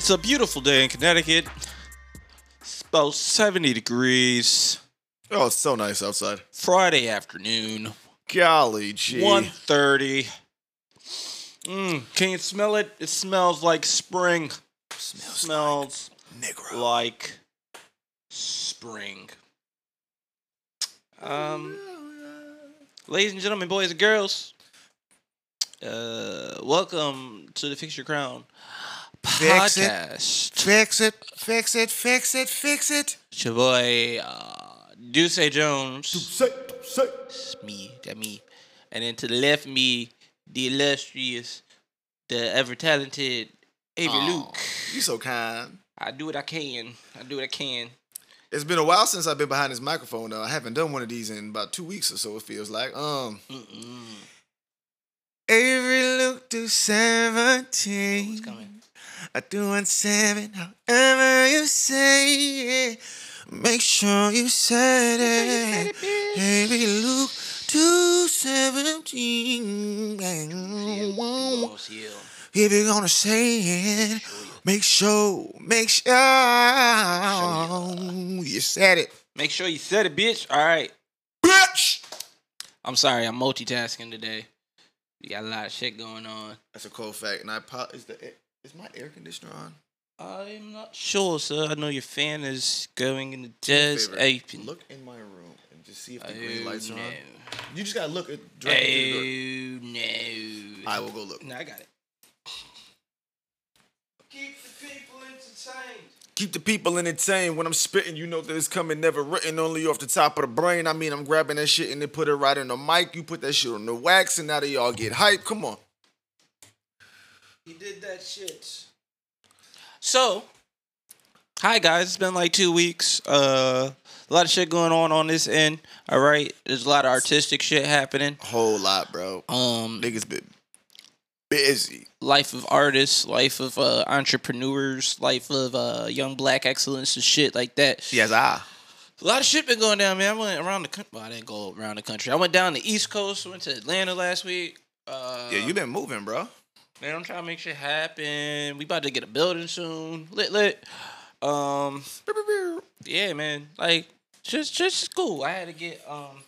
It's a beautiful day in Connecticut. It's about 70 degrees. Oh, it's so nice outside. Friday afternoon, Golly gee. 1.30. Mm, can you smell it? It smells like spring. smells, Smells Negro. like spring. Um, ladies and gentlemen, boys and girls, uh, welcome to the Fix Your Crown Fix it. Fix it, fix it, fix it, fix it. It's your boy, uh, Duce Jones. Say, say. It's me, that me. And then to the left me, the illustrious, the ever talented Avery Aw, Luke. You so kind. I do what I can. I do what I can. It's been a while since I've been behind this microphone though. I haven't done one of these in about two weeks or so. It feels like. Um. Mm-mm. Avery look to seventeen. What's coming? I do one seven, however you say it. Make sure you said it. Baby, look to seventeen. Almost. If you're gonna say it, make sure, make sure you said it. Make sure you said it, bitch. All right. Bitch! I'm sorry. I'm multitasking today. We got a lot of shit going on. That's a cold fact. And I apo- is the is my air conditioner on? I'm not sure, sir. I know your fan is going in the jazz Favorite. Look in my room and just see if the Oh, green lights are on. You just gotta look at directly through the Oh, no. I will go look. No, I got it. Keep the people entertained. Keep the people entertained. When I'm spitting, you know that it's coming never written, only off the top of the brain. I mean, I'm grabbing that shit and then put it right in the mic. You put that shit on the wax, and now they all get hype. Come on. He did that shit. So, hi guys. It's been like two weeks. Uh, a lot of shit going on on this end. All right, there's a lot of artistic shit happening. Whole lot, bro. Um, Niggas been busy. life of artists, life of uh, entrepreneurs, life of uh, young black excellence and shit like that. Yes, I. A lot of shit been going down, man. I went around the country. Well, I didn't go around the country. I went down the East Coast. Went to Atlanta last week. Uh, Yeah, you been moving, bro. Man, I'm trying to make shit happen. We about to get a building soon. Lit, lit. Um, yeah, man. Like, just, just cool. I had to get um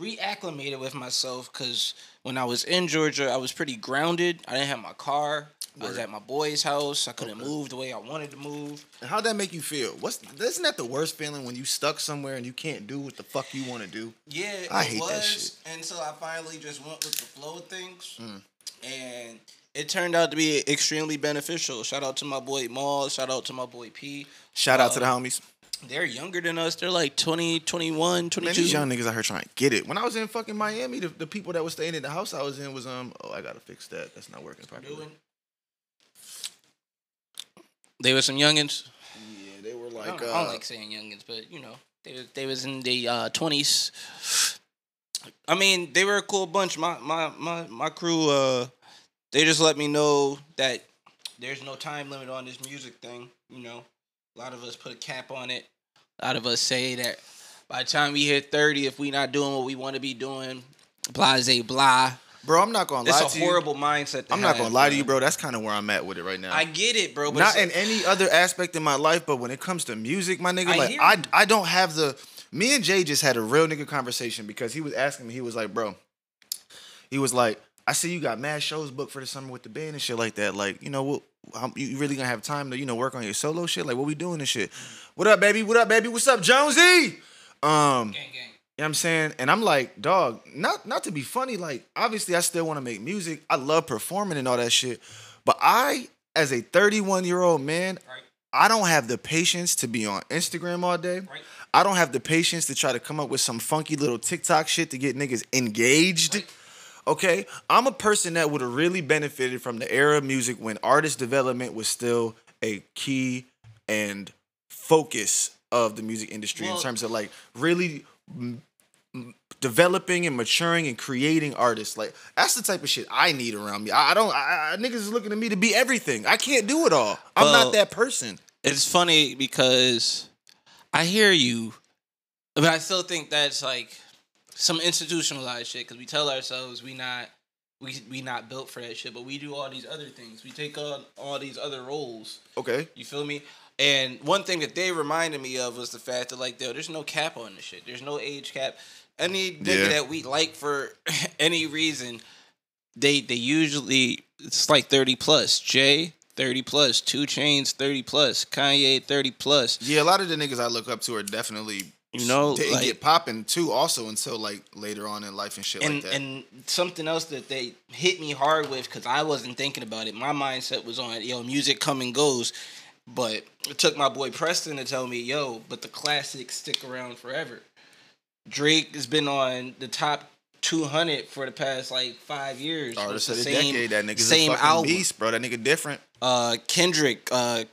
reacclimated with myself because when I was in Georgia, I was pretty grounded. I didn't have my car. I was at my boy's house. I couldn't move the way I wanted to move. And how'd that make you feel? What's isn't that the worst feeling when you stuck somewhere and you can't do what the fuck you want to do? Yeah, I it hate was that shit. until I finally just went with the flow of things, Mm. and it turned out to be extremely beneficial. Shout out to my boy Maul. Shout out to my boy P. Shout out to the Uh, homies. They're younger than us. They're like 20, 21, Man, 22. these young niggas out here trying to get it. When I was in fucking Miami, the, the people that was staying in the house I was in was um. Oh, I gotta fix that. That's not working properly. They were some youngins. Yeah, they were I, like. don't, uh, I don't like saying youngins, but you know, they was they was in the uh, twenties. I mean, they were a cool bunch. My my my my crew. Uh, they just let me know that there's no time limit on this music thing. You know, a lot of us put a cap on it. A lot of us say that by the time we hit thirty, if we're not doing what we want to be doing, blase blah. bro, I'm not gonna It's lie to you. It's a horrible mindset. I'm not gonna lie to you, bro. That's kind of where I'm at with it right now. I get it, bro. But not in any other aspect in my life, but when it comes to music, my nigga, I like I. I don't have the. Me and Jay just had a real nigga conversation because he was asking me. He was like, bro, he was like, I see you got mad shows booked for the summer with the band and shit like that. Like, you know what? how- You really gonna have time to you know work on your solo shit? Like, what we doing and shit? What up, baby? What up, baby? What's up, Jonesy? Um, Gang, gang. you know what I'm saying? And I'm like, dog, not not to be funny, like obviously I still want to make music. I love performing and all that shit. But I, as a 31 year old man, Right. I don't have the patience to be on Instagram all day. Right. I don't have the patience to try to come up with some funky little TikTok shit to get niggas engaged. Right. Okay? I'm a person that would have really benefited from the era of music when artist development was still a key and focus of the music industry in terms of like really mm, developing and maturing and creating artists. Like that's the type of shit I need around me. I, I don't. I, I, niggas is looking at me to be everything. I can't do it all. I'm Well- not that person. it's funny because I hear you, but I still think that's like some institutionalized shit because we tell ourselves we not we we not built for that shit, but we do all these other things. We take on all these other roles. Okay. You feel me? And one thing that they reminded me of was the fact that like, there's no cap on this shit. There's no age cap. Any nigga Yeah. that we like for any reason, they they usually it's like thirty plus. Jay thirty plus. 2 Chainz thirty plus. Kanye thirty plus. Yeah, a lot of the niggas I look up to are definitely You know, they like- get popping too. Also until like later on in life and shit and like that. and something else that they hit me hard with because I wasn't thinking about it. My mindset was on yo, music come and goes, but it took my boy Preston to tell me yo, but the classics stick around forever. Drake has been on the top 200 for the past like five years. With of the same- decade. That nigga's same a fucking album. beast, bro. That nigga different. Uh, Kendrick, uh,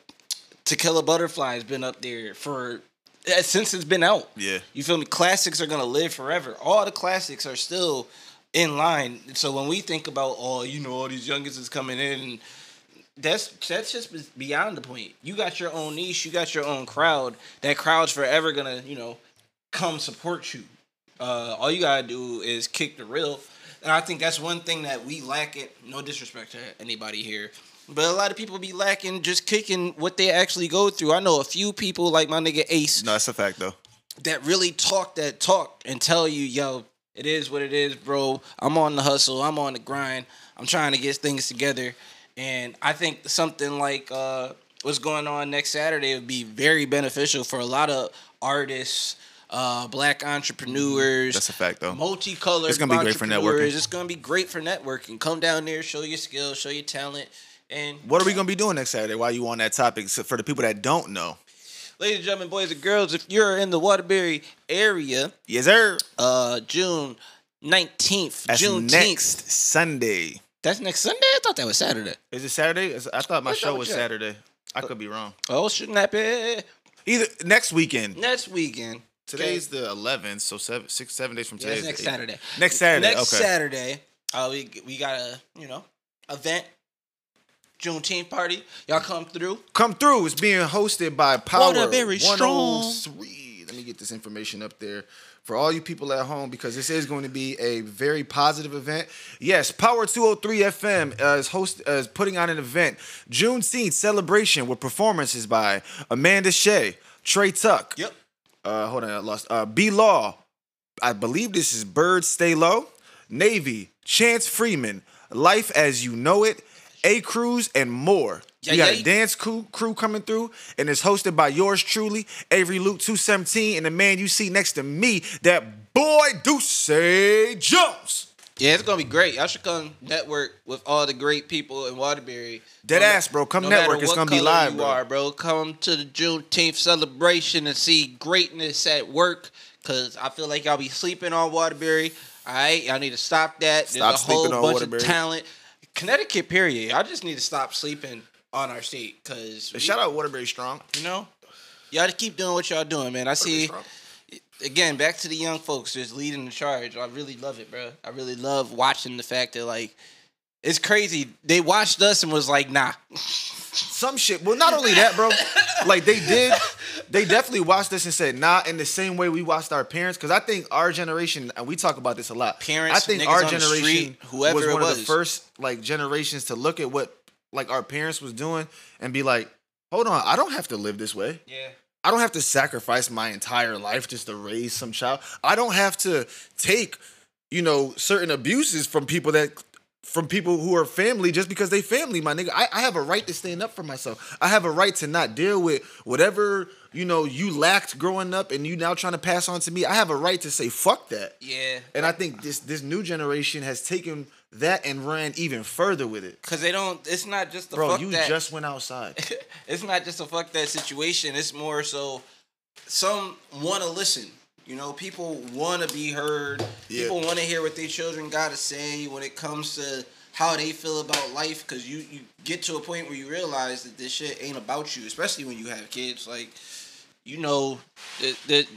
Tequila Butterfly has been up there for since it's been out. Yeah. You feel me? Classics are gonna live forever. All the classics are still in line. So when we think about, oh, you know, all these youngins is coming in, that's that's just beyond the point. You got your own niche. You got your own crowd. That crowd's forever gonna, you know, come support you. Uh, all you gotta do is kick the real. And I think that's one thing that we lack it. No disrespect to anybody here. But a lot of people be lacking just kicking what they actually go through. I know a few people like my nigga Ace No, that's a fact though. that really talk that talk and tell you, yo, it is what it is, bro. I'm on the hustle. I'm on the grind. I'm trying to get things together. And I think something like uh, what's going on next Saturday would be very beneficial for a lot of artists, uh, black entrepreneurs. That's a fact though. Multicolored. It's gonna be great for networking. It's gonna be great for networking. Come down there, show your skills, show your talent, and What are we gonna be doing next Saturday? While you on that topic, so for the people that don't know, ladies and gentlemen, boys and girls, if you're in the Waterbury area, yes sir. uh June 19th, June Juneteenth. next Sunday. That's next Sunday? I thought that was Saturday. Is it Saturday? I thought my What's show was you? Saturday. I could be wrong. Oh, shouldn't that be Either next weekend. next weekend? Today's the 11th, so seven, six, seven days from today. it's is next. Saturday. Next Saturday. Next okay. Saturday, uh, we we got a you know event, Juneteenth party. Y'all come through. Come through. It's being hosted by Power Waterbury Strong. 103. Let me get this information up there for all you people at home because this is going to be a very positive event. Yes, Power 203 FM uh, is host uh, is putting on an event, Juneteenth celebration with performances by Amanda Shea, Trey Tuck. Yep. Uh, hold on, I lost. Uh, B Law. I believe this is Bird Stay Low, Navy, Chance Freeman, Life as You Know It, A Cruz, and more. Yeah, you got yeah. a dance crew, crew coming through, and it's hosted by yours truly, Avery Luke 217, and the man you see next to me, that boy Duce Jones. Yeah, it's gonna be great. Y'all should come network with all the great people in Waterbury. Dead No ass, bro. Come no network. It's gonna be live, bro. Are, bro. Come to the Juneteenth celebration and see greatness at work. Cause I feel like y'all be sleeping on Waterbury. All right, y'all need to stop that. Stop There's a whole bunch Waterbury. of talent. Connecticut, period. Y'all just need to stop sleeping on our state. Cause Shout out Waterbury Strong. you know, y'all just keep doing what y'all doing, man. I see. Strong. Again, back to the young folks just leading the charge. I really love it, bro. I really love watching the fact that like it's crazy. They watched us and was like, nah. Some shit. Well, not only that, bro. like they did, they definitely watched this and said, "Nah." In the same way we watched our parents, because I think our generation, and we talk about this a lot. Parents, I think our generation street, whoever was it one of the first like generations to look at what like our parents was doing and be like, "Hold on, I don't have to live this way." Yeah. I don't have to sacrifice my entire life just to raise some child. I don't have to take, you know, certain abuses from people that from people who are family just because they family, my nigga. I, I have a right to stand up for myself. I have a right to not deal with whatever, you know, you lacked growing up and you now trying to pass on to me. I have a right to say fuck that. Yeah. And I think this this new generation has taken that and ran even further with it. Cause they don't. It's not just the Bro, you that. just went outside. it's not just a fuck that situation. It's more so some want to listen. You know, people want to be heard. Yeah. People want to hear what their children got to say when it comes to how they feel about life. Because you you get to a point where you realize that this shit ain't about you, especially when you have kids. Like, you know that, that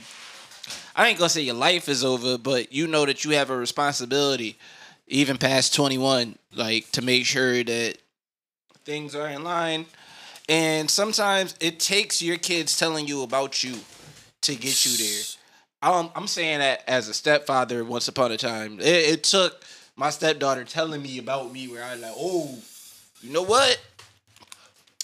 I ain't gonna say your life is over, but you know that you have a responsibility, even past twenty one, like to make sure that things are in line. And sometimes it takes your kids telling you about you to get you there. Um, I'm saying that as a stepfather once upon a time. It, it took my stepdaughter telling me about me where I was like, oh, you know what?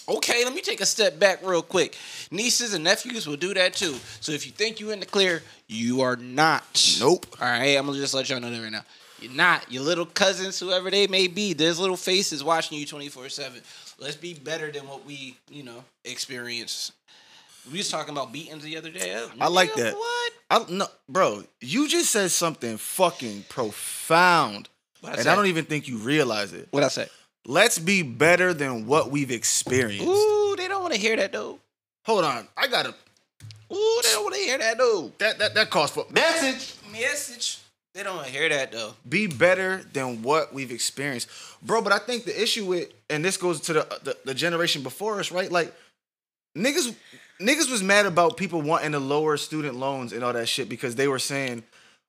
Okay, let me take a step back real quick. Nieces and nephews will do that too. So if you think you're in the clear, you are not. Nope. All right, I'm gonna just let y'all know that right now. You're not. Your little cousins, whoever they may be, there's little faces watching you 24 seven. Let's be better than what we, you know, experience. We was talking about beatings the other day. I like that. What? I no, bro. You just said something fucking profound, I and? I don't even think you realize it. What I say? Let's be better than what we've experienced. Ooh, they don't want to hear that though. Hold on, I gotta. Ooh, they don't want to hear that though. That that that calls for Message, message. They don't want to hear that though. be better than what we've experienced, bro. But I think the issue with, and this goes to the the, the generation before us, right? Like niggas, niggas was mad about people wanting to lower student loans and all that shit because they were saying,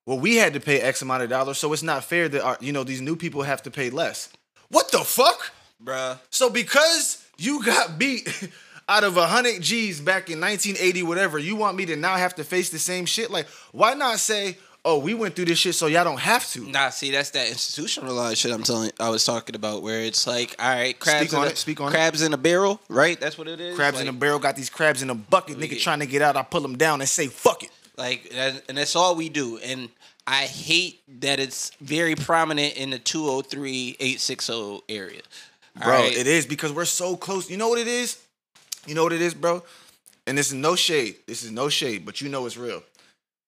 well, we had to pay X amount of dollars, so it's not fair that our, you know these new people have to pay less. What the fuck? Bruh. So because you got beat out of 100 G's back in 1980, whatever, you want me to now have to face the same shit? Like, why not say, oh, we went through this shit so y'all don't have to? Nah, see, that's that institutionalized shit I'm telling. I was talking about where it's like, all right, crabs Speak on in a, it, speak on it. crabs in a barrel, right? That's what it is. Crabs like, in a barrel, got these crabs in a bucket. Nigga Yeah. trying to get out, I pull them down and say, fuck it. Like, and that's all we do. And I hate that it's very prominent in the 203 860 area. All Bro, right? it is because we're so close. You know what it is? You know what it is, bro? And this is no shade. This is no shade, but you know it's real.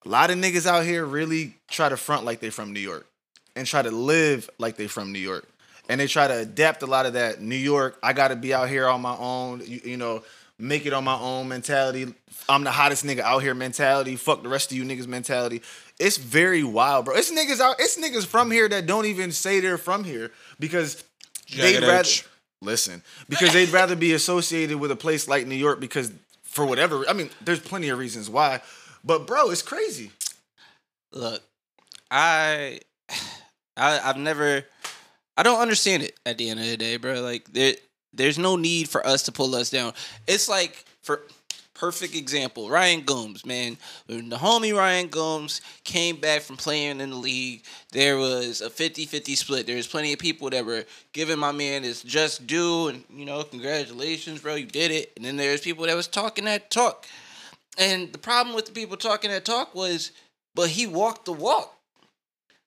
A lot of niggas out here really try to front like they from New York and try to live like they from New York. And they try to adapt a lot of that New York, I gotta be out here on my own, you, you know, make it on my own mentality. I'm the hottest nigga out here mentality. Fuck the rest of you niggas mentality. It's very wild, bro. It's niggas out, it's niggas from here that don't even say they're from here because they'd rather edge. listen because they'd rather be associated with a place like New York because for whatever I mean, there's plenty of reasons why, but bro, it's crazy. Look, I, I, I've never, I don't understand it. At the end of the day, bro, like there, there's no need for us to pull us down. It's like for perfect example, Ryan Gomes, man. When the homie Ryan Gomes came back from playing in the league, there was a 50-50 split. There was plenty of people that were giving my man his just due, and you know, congratulations, bro, you did it. And then there's people that was talking that talk. And the problem with the people talking that talk was, but he walked the walk.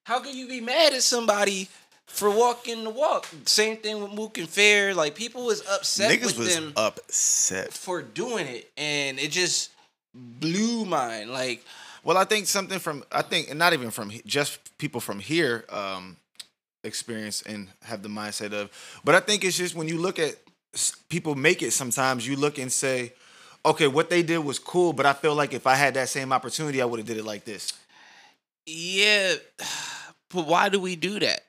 How can you be mad at somebody for walking the walk? Same thing with Mook and Fair. Like people was upset Niggas with was them upset. for doing it, and it just blew mine. Like Well, I think something from I think and not even from just people from here um experience and have the mindset of but I think it's just when you look at people make it sometimes you look and say okay what they did was cool but I feel like if I had that same opportunity I would have did it like this. Yeah, but why do we do that?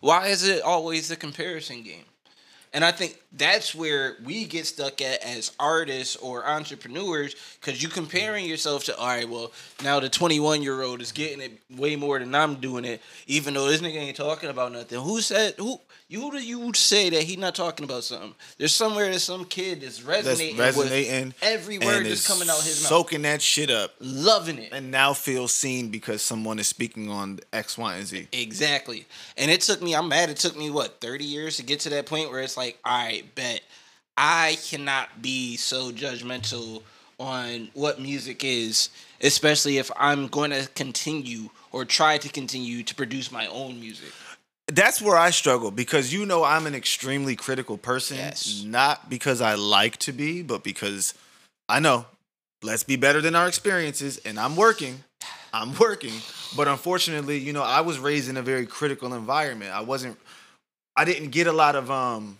Why is it always the comparison game? And I think that's where we get stuck at as artists or entrepreneurs because you comparing yourself to, all right, well, now the 21 year old is getting it way more than I'm doing it, even though this nigga ain't talking about nothing. Who said, who, you, do you say that he's not talking about something? There's somewhere that some kid that's That's resonating, resonating with every word is that's coming out his mouth. soaking that shit up Loving it. and now feel seen because someone is speaking on X, Y, and Z. Exactly. And it took me, I'm mad, it took me, what, 30 years to get to that point where it's like, all right, bet. I cannot be so judgmental on what music is, especially if I'm going to continue or try to continue to produce my own music. That's where I struggle because you know I'm an extremely critical person. Yes. Not because I like to be, but because I know let's be better than our experiences and I'm working. I'm working. But unfortunately, you know, I was raised in a very critical environment. I wasn't I didn't get a lot of um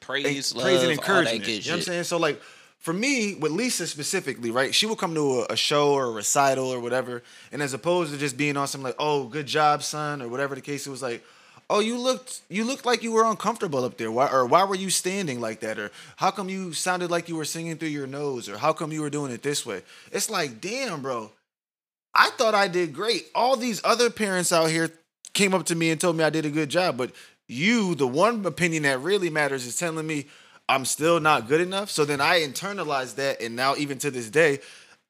Praise, love, praise and encouragement. You know what I'm saying? So like for me, with Lisa specifically, right? She would come to a, a show or a recital or whatever, and as opposed to just being on some like, "Oh, good job, son," or whatever the case, it was like, "Oh, you looked you looked like you were uncomfortable up there. Why or why were you standing like that? Or how come you sounded like you were singing through your nose? Or how come you were doing it this way?" It's like, damn, bro. I thought I did great. All these other parents out here came up to me and told me I did a good job, but you, the one opinion that really matters, is telling me I'm still not good enough. So then I internalized that, and now even to this day,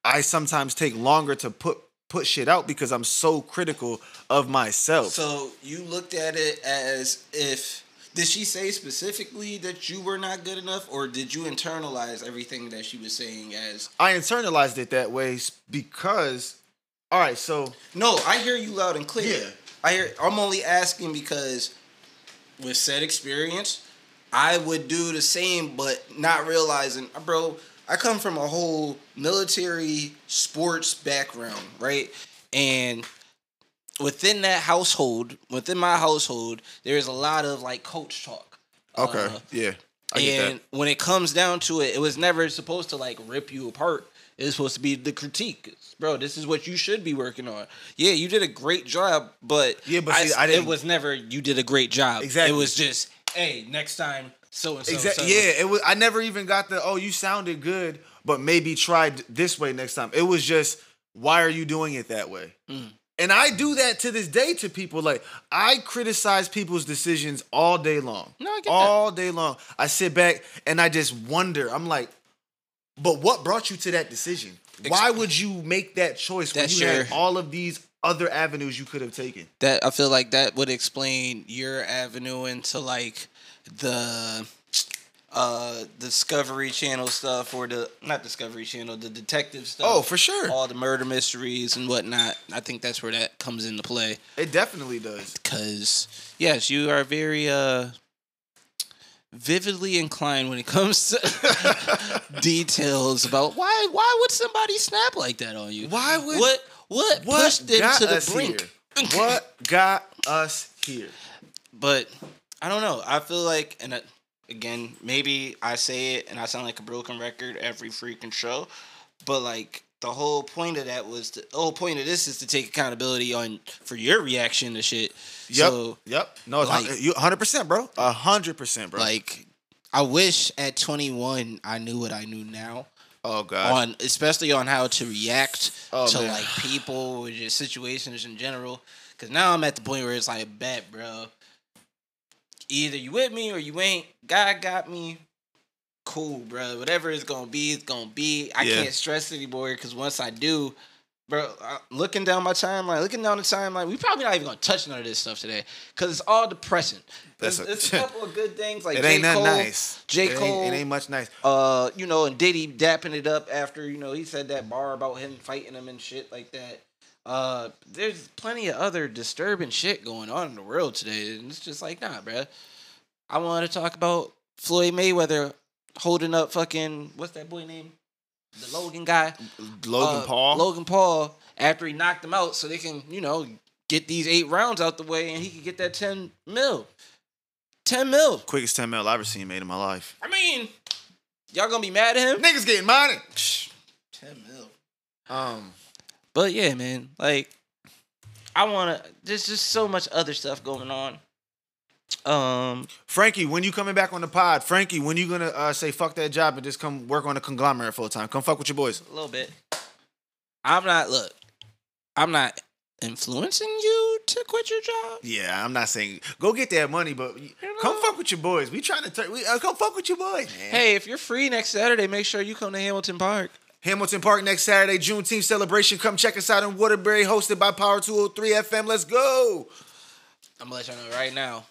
I sometimes take longer to put put shit out because I'm so critical of myself. So you looked at it as if did she say specifically that you were not good enough, or did you internalize everything that she was saying as? I internalized it that way because, all right, so No, I hear you loud and clear. Yeah. I hear. I'm only asking because with said experience, I would do the same, but not realizing, bro. I come from a whole military sports background, right? And within that household, within my household, there's a lot of like coach talk. okay, Uh, yeah, I get and when it comes down to it, it was never supposed to like rip you apart. It was supposed to be the critique, bro. This is what you should be working on. Yeah, you did a great job, but Yeah, but see, I it didn't- was never you did a great job. Exactly. It was just hey, next time so and so. Exactly. Yeah, it was. I never even got the. Oh, you sounded good, but maybe try this way next time. It was just, why are you doing it that way? Mm. And I do that to this day to people. Like I criticize people's decisions all day long. No, I get that. all day long. I sit back and I just wonder. I'm like, but what brought you to that decision? Why would you make that choice when you your- had all of these other avenues you could have taken? that I feel like that would explain your avenue into like the uh Discovery Channel stuff or the not Discovery Channel, the detective stuff. Oh, for sure. All the murder mysteries and whatnot. I think that's where that comes into play. It definitely does. Because yes, you are very uh vividly inclined when it comes to details about why why would somebody snap like that on you? Why would- what what, What pushed them to the brink? here? What got us here? but I don't know. I feel like, and uh, again, maybe I say it and I sound like a broken record every freaking show, but like the whole point of that was to, the whole point of this is to take accountability on for your reaction to shit. Yep. So yep. No, it's like- you 100%, bro. 100%, bro. like, I wish at 21 I knew what I knew now. oh god. on especially on how to react Oh, to man. like people or just situations in general. Cause now I'm at the point where it's like, bet, bro. Either you with me or you ain't. God got me. Cool, bro. Whatever it's gonna be, it's gonna be. I Yeah. can't stress anymore because once I do, bro, I, looking down my timeline, looking down the timeline, we probably not even gonna touch none of this stuff today because it's all depressing. That's There's, a- there's a couple of good things like it J. ain't nothing Cole, nice. J. It ain't- Cole, It ain't, much nice. uh, you know, and Diddy dapping it up after, you know, he said that bar about him fighting him and shit like that. Uh, there's plenty of other disturbing shit going on in the world today, and it's just like, nah, bruh. I want to talk about Floyd Mayweather holding up fucking what's that boy name? The Logan guy, Logan Uh, Paul. Logan Paul, after he knocked him out, so they can, you know, get these eight rounds out the way, and he can get that ten mil. Ten mil. Quickest 10 mil I've ever seen made in my life. I mean, y'all gonna be mad at him? Niggas getting money. Ten mil. Um, But yeah, man, like I wanna there's just so much other stuff going on. Um Frankie, when you coming back on the pod? Frankie, when you gonna uh, say fuck that job and just come work on the conglomerate full time? Come fuck with your boys. a little bit. I'm not look, I'm not influencing you to quit your job. Yeah, I'm not saying go get that money, but come know. fuck with your boys. We trying to turn. We, uh, come fuck with your boys, man. Hey, if you're free next Saturday, make sure you come to Hamilton Park. Hamilton Park next Saturday, Juneteenth celebration. Come check us out in Waterbury, hosted by Power 203 FM. Let's go. I'm gonna let y'all know right now.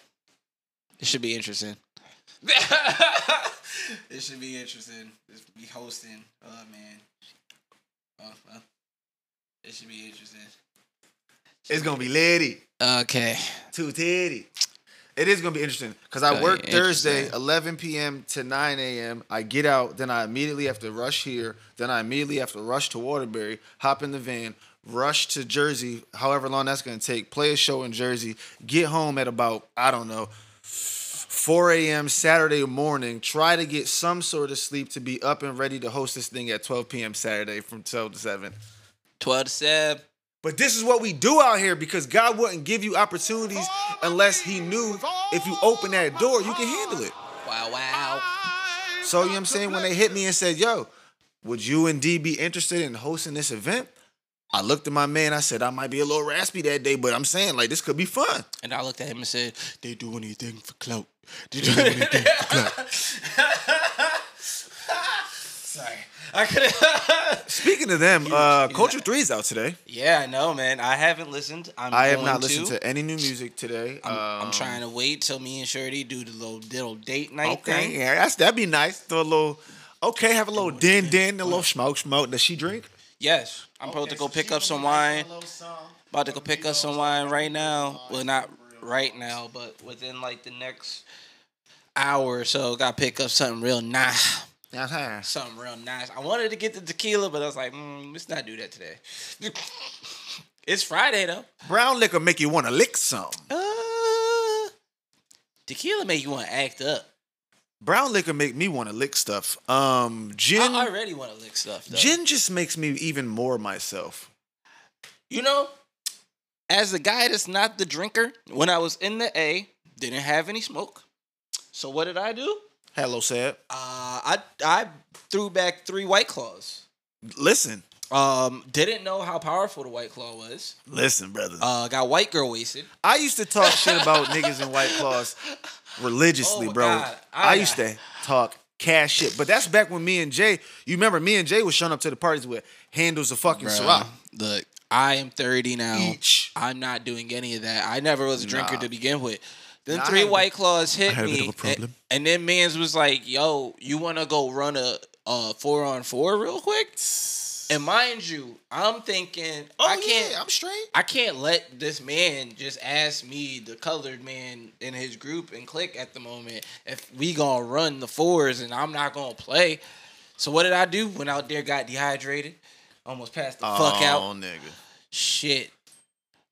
It should be interesting. it should be interesting. This be hosting. Oh man. Oh, well. It should be interesting. It's gonna be lady. Okay. Too titty. It is gonna be interesting because I Oh, work yeah, Thursday, 11 p.m. to 9 a.m. I get out, then I immediately have to rush here. Then I immediately have to rush to Waterbury, hop in the van, rush to Jersey, however long that's gonna take. Play a show in Jersey, get home at about I don't know 4 a.m. Saturday morning. Try to get some sort of sleep to be up and ready to host this thing at 12 p.m. Saturday from 12 to 7. 12 to 7. But this is what we do out here because God wouldn't give you opportunities unless He knew if you open that door, you can handle it. Wow, wow. So, you know what I'm saying? When they hit me and said, Yo, would you and D be interested in hosting this event? I looked at my man, I said, I might be a little raspy that day, but I'm saying, like, this could be fun. And I looked at him and said, they do anything for clout. They do anything for clout. Sorry. I could Speaking of them, uh, Culture III is out today. Yeah, I know, man. I haven't listened. I'm I have going not listened to any new music today. I'm, I'm Um, trying to wait till me and Shorty do the little little date night Okay, thing. yeah, that's that'd be nice. Do a little, okay, have a little din din, a little smoke smoke. Does she drink? Yes, I'm supposed to go pick up some wine. About to go pick up some wine right now. Well, not right now, but within like the next hour or so, got to pick up something real nice. Uh-huh. Something real nice. I wanted to get the tequila, but I was like, mm, let's not do that today. it's Friday though. Brown liquor make you want to lick some. Uh, tequila make you want to act up. Brown liquor make me want to lick stuff. Um, gin, I already want to lick stuff. Though. gin just makes me even more myself. You know, as a guy that's not the drinker, when I was in the A, didn't have any smoke. So what did I do? Hello, sad. Uh, I I threw back three White Claws. Listen, Um, didn't know how powerful the White Claw was. listen, brother. Uh, got white girl wasted. I used to talk shit about niggas in white claws religiously, Oh bro. God, I, I- used to talk cash shit, but that's back when me and Jay. You remember me and Jay was showing up to the parties with handles of fucking Ciroc. Look, I am 30 now. Each. I'm not doing any of that. I never was a drinker Nah. to begin with. Then I three white claws hit I had a bit me, of a problem. And, and then man's was like, "Yo, you want to go run a, a four on four real quick?" And mind you, I'm thinking Oh, I can't. Yeah, I'm straight. I can't let this man just ask me, the colored man in his group and click at the moment, if we gonna run the fours and I'm not gonna play. So what did I do? Went out there, got dehydrated, almost passed the fuck out. Oh, nigga. Shit.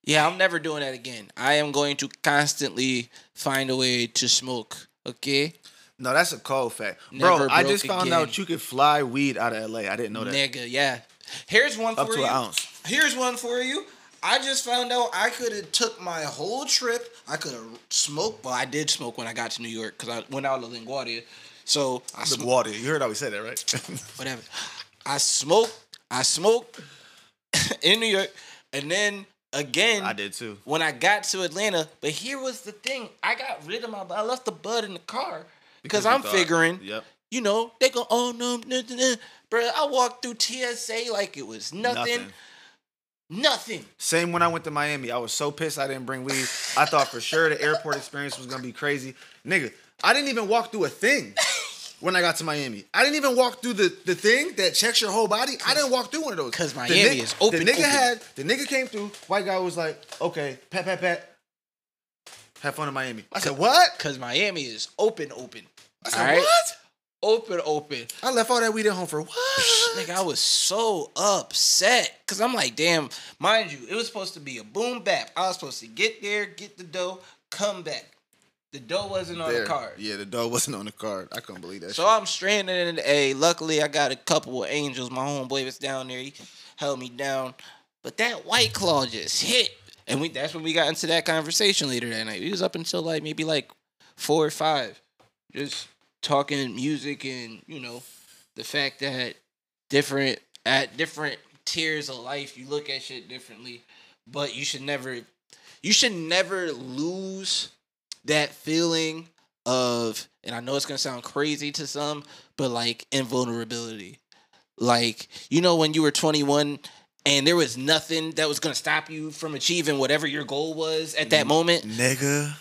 Yeah, I'm never doing that again. I am going to constantly find a way to smoke. Okay, No, that's a cold fact, bro. I just found again. out you could fly weed out of LA. I didn't know that. nigga. Yeah. Here's one Up for to you. an ounce. Here's one for you. I just found out I could have took my whole trip. I could have smoked. Well, I did smoke when I got to New York because I went out to LaGuardia. So I smoked. water. You heard how we said that, right? Whatever. I smoked. I smoked in New York, and then again. I did too. when I got to Atlanta. But here was the thing: I got rid of my. I left the bud in the car because I'm thought- figuring, Yep. you know, they go, oh no, nah, nah, nah. bro. I walked through TSA like it was nothing, Nothing. nothing. Same when I went to Miami. I was so pissed I didn't bring weed. I thought for sure the airport experience was gonna be crazy. Nigga, I didn't even walk through a thing when I got to Miami. I didn't even walk through the, the thing that checks your whole body. I didn't walk through one of those. 'Cause The Miami nigga- is open, The nigga open. had the nigga came through. White guy was like, okay, pat pat pat. Have fun in Miami. I said what? Cause Miami is open, open. I said right? what? Open, open. I left all that weed at home for what? Nigga, I was so upset because I'm like, damn. Mind you, it was supposed to be a boom bap. I was supposed to get there, get the dough, come back. The dough wasn't on There. the card. Yeah, the dough wasn't on the card. I couldn't believe that. So shit. I'm stranded in the A. Luckily, I got a couple of angels. My homeboy was down there. He held me down. But that white claw just hit. And we that's when we got into that conversation later that night. We was up until like maybe like four or five. Just talking music and, you know, the fact that different at different tiers of life you look at shit differently. But you should never you should never lose that feeling of and I know it's gonna sound crazy to some, but like invulnerability. Like, you know, when you were 21 and there was nothing that was gonna stop you from achieving whatever your goal was at that moment. nigga.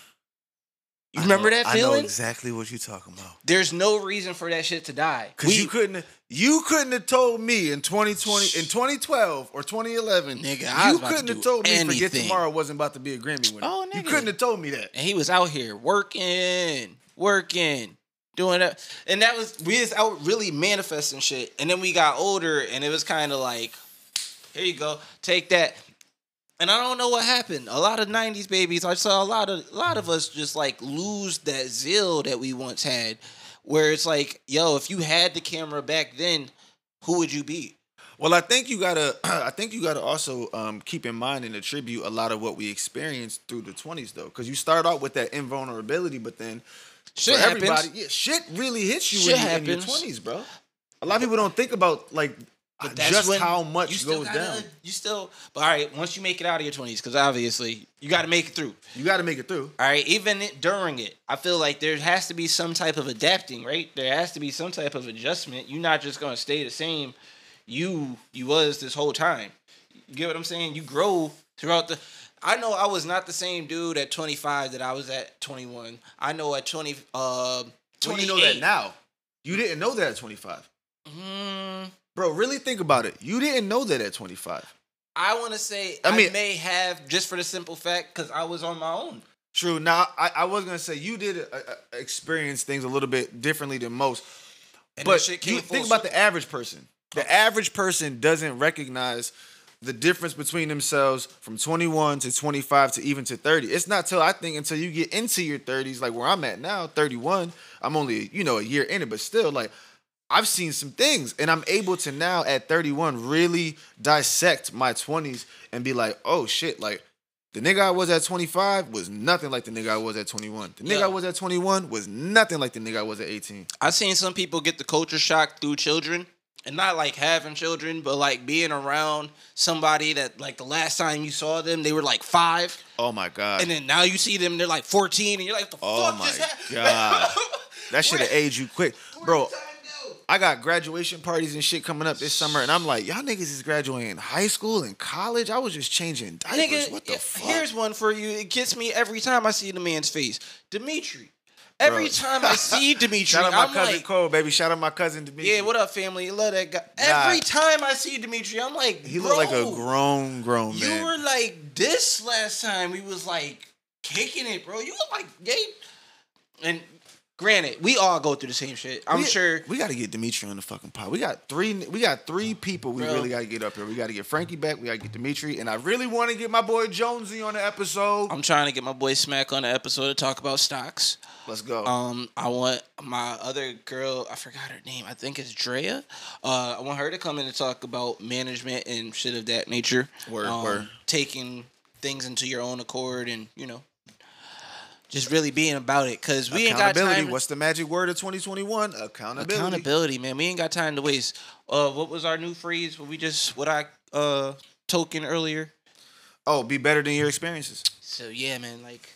You I remember know- that feeling? I know exactly what you're talking about. There's no reason for that shit to die. Cause you couldn't you couldn't have told me in 2020 in 2012 or 2011 Nigga, you to couldn't do have told me Forget. Tomorrow wasn't about to be a Grammy winner. Oh, nigga. you couldn't have told me that. and he was out here working, working, doing that. And that was we was out really manifesting shit. And then we got older, and it was kind of like, here you go, take that. And I don't know what happened. A lot of '90s babies, I saw a lot of a lot of us just like lose that zeal that we once had, where it's like, yo, if you had the camera back then, who would you be? Well, I think you gotta. I think you gotta also um, keep in mind and attribute a lot of what we experienced through the twenties, though, because you start out with that invulnerability, but then Shit happens. yeah, shit really hits you Shit in, your- in your twenties, bro. A lot of people don't think about like But that's just when how you much still goes gotta- down. You still, but all right. Once you make it out of your twenties, because obviously you got to make it through. You got to make it through. All right, even it, during it, I feel like there has to be some type of adapting, right? There has to be some type of adjustment. You're not just gonna stay the same. you you was this whole time. You get what I'm saying? You grow throughout the. I know I was not the same dude at 25 that I was at 21. I know at 20. Uh, Well, you know that now. You didn't know that at 25. Mm, Bro, really think about it. You didn't know that at 25. I want to say I I, mean- may have just for the simple fact because I was on my own. True. Now, I, I was gonna say you did uh, uh, experience things a little bit differently than most, And but shit came you think about the average person. The average person doesn't recognize the difference between themselves from 21 to 25 to even to 30. It's not till I think until you get into your 30s, like where I'm at now, 31. I'm only you know a year in it, but still, like I've seen some things, and I'm able to now at 31 really dissect my 20s and be like, oh shit, like. The nigga I was at 25 was nothing like the nigga I was at 21. The nigga Yeah. I was at 21 was nothing like the nigga I was at 18. I've seen some people get the culture shock through children. And not like having children, but like being around somebody that like the last time you saw them, they were like five. Oh my god. And then now you see them, they're like 14, and you're like, the Oh fuck my? God. That should have aged you quick. Bro, the time go? I got graduation parties and shit coming up this summer, and I'm like, y'all niggas is graduating high school and college. I was just changing diapers. Nigga, what the fuck? here's one for you. It gets me every time I see the man's face. Dimitri. Every Bro. time I see Dimitri, Shout out my I'm cousin like, Cole, baby. Shout out my cousin Dimitri. yeah, what up, family? Love that guy. Nah. Every time I see Dimitri, I'm like, He looked like a grown, grown You man. were like this last time. We was like kicking it, bro. You look like gay. And granted, we all go through the same shit. I'm We- sure. we got to get Dimitri on the fucking pod. We got three. We got three people. We Bro. really got to get up here. We got to get Frankie back. We got to get Dimitri, and I really want to get my boy Jonesy on the episode. I'm trying to get my boy Smack on the episode to talk about stocks. Let's go. Um, I want my other girl. I forgot her name. I think it's Drea. Uh, I want her to come in and talk about management and shit of that nature. Word, um, word. Taking things into your own accord and you know, just really being about it. Cause we ain't got Accountability. time. What's the magic word of 2021? Accountability. accountability, man. We ain't got time to waste. Uh, what was our new phrase? What we just what I uh token earlier. Oh, be better than your experiences. So yeah, man. Like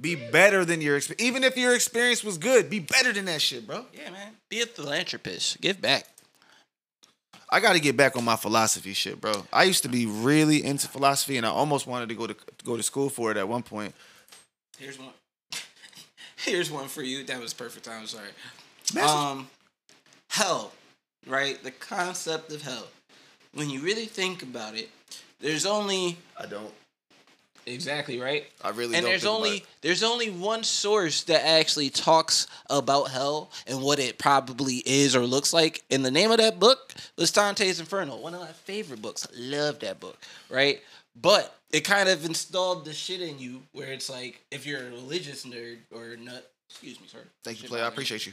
Be better than your experience. Even if your experience was good, be better than that shit, bro. yeah, man. Be a philanthropist. Give back. I got to get back on my philosophy shit, bro. I used to be really into philosophy, and I almost wanted to go to go to school for it at one point. Here's one. Here's one for you. That was perfect. I'm sorry. Message- Um, hell, right? The concept of hell. When you really think about it, there's only I don't. Exactly right. I really and there's about only there's only one source that actually talks about hell and what it probably is or looks like. And the name of that book was Dante's Inferno, one of my favorite books. I love that book, right? But it kind of installed the shit in you where it's like if you're a religious nerd or nut, excuse me, sir. Thank you, player. I appreciate you.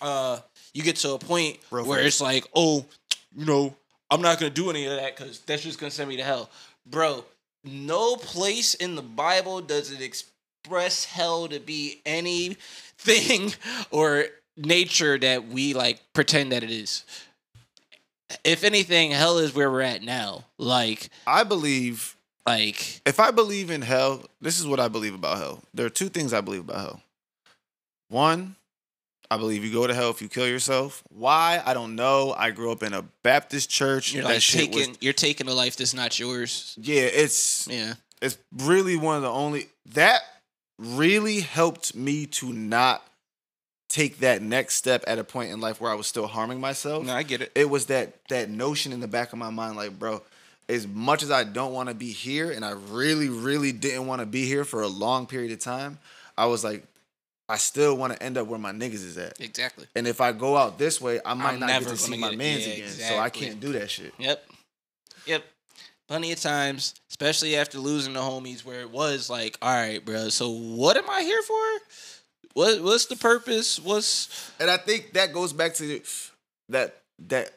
Uh, you get to a point Real where fast. it's like, oh, you know, I'm not gonna do any of that because that's just gonna send me to hell, bro. No place in the Bible does it express hell to be anything or nature that we like pretend that it is. If anything, hell is where we're at now. Like, I believe like if I believe in hell, this is what I believe about hell. There are two things I believe about hell. One, I believe you go to hell if you kill yourself. Why? I don't know. I grew up in a Baptist church. you're that like taking was you're taking a life that's not yours. yeah, it's Yeah. it's really one of the only that really helped me to not take that next step at a point in life where I was still harming myself. No, I get it. It was that that notion in the back of my mind, like, bro, as much as I don't want to be here, and I really, really didn't want to be here for a long period of time, I was like, I still want to end up where my niggas is at. Exactly. And if I go out this way, I might I'm not get to see my get mans Yeah, again. So I can't do that shit. Yep. Yep. Plenty of times, especially after losing the homies, where it was like, all right, bro. So what am I here for? What What's the purpose? What's And I think that goes back to that that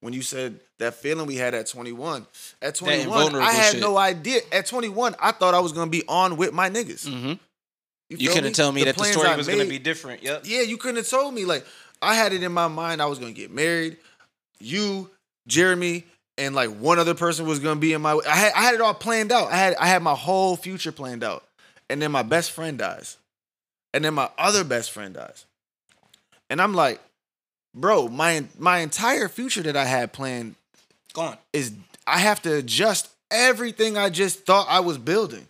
when you said that feeling we had at 21. At 21, I had shit. no idea. At 21, I thought I was gonna be on with my niggas. mm-hmm. You feel couldn't tell me that the story I was going to be different. Yep. Yeah, you couldn't have told me. Like I had it in my mind I was gonna get married. You, Jeremy, and like one other person was gonna be in my. I had I had it all planned out. I had I had my whole future planned out, and then my best friend dies, and then my other best friend dies, and I'm like, bro, my my entire future that I had planned Gone. is I have to adjust everything I just thought I was building.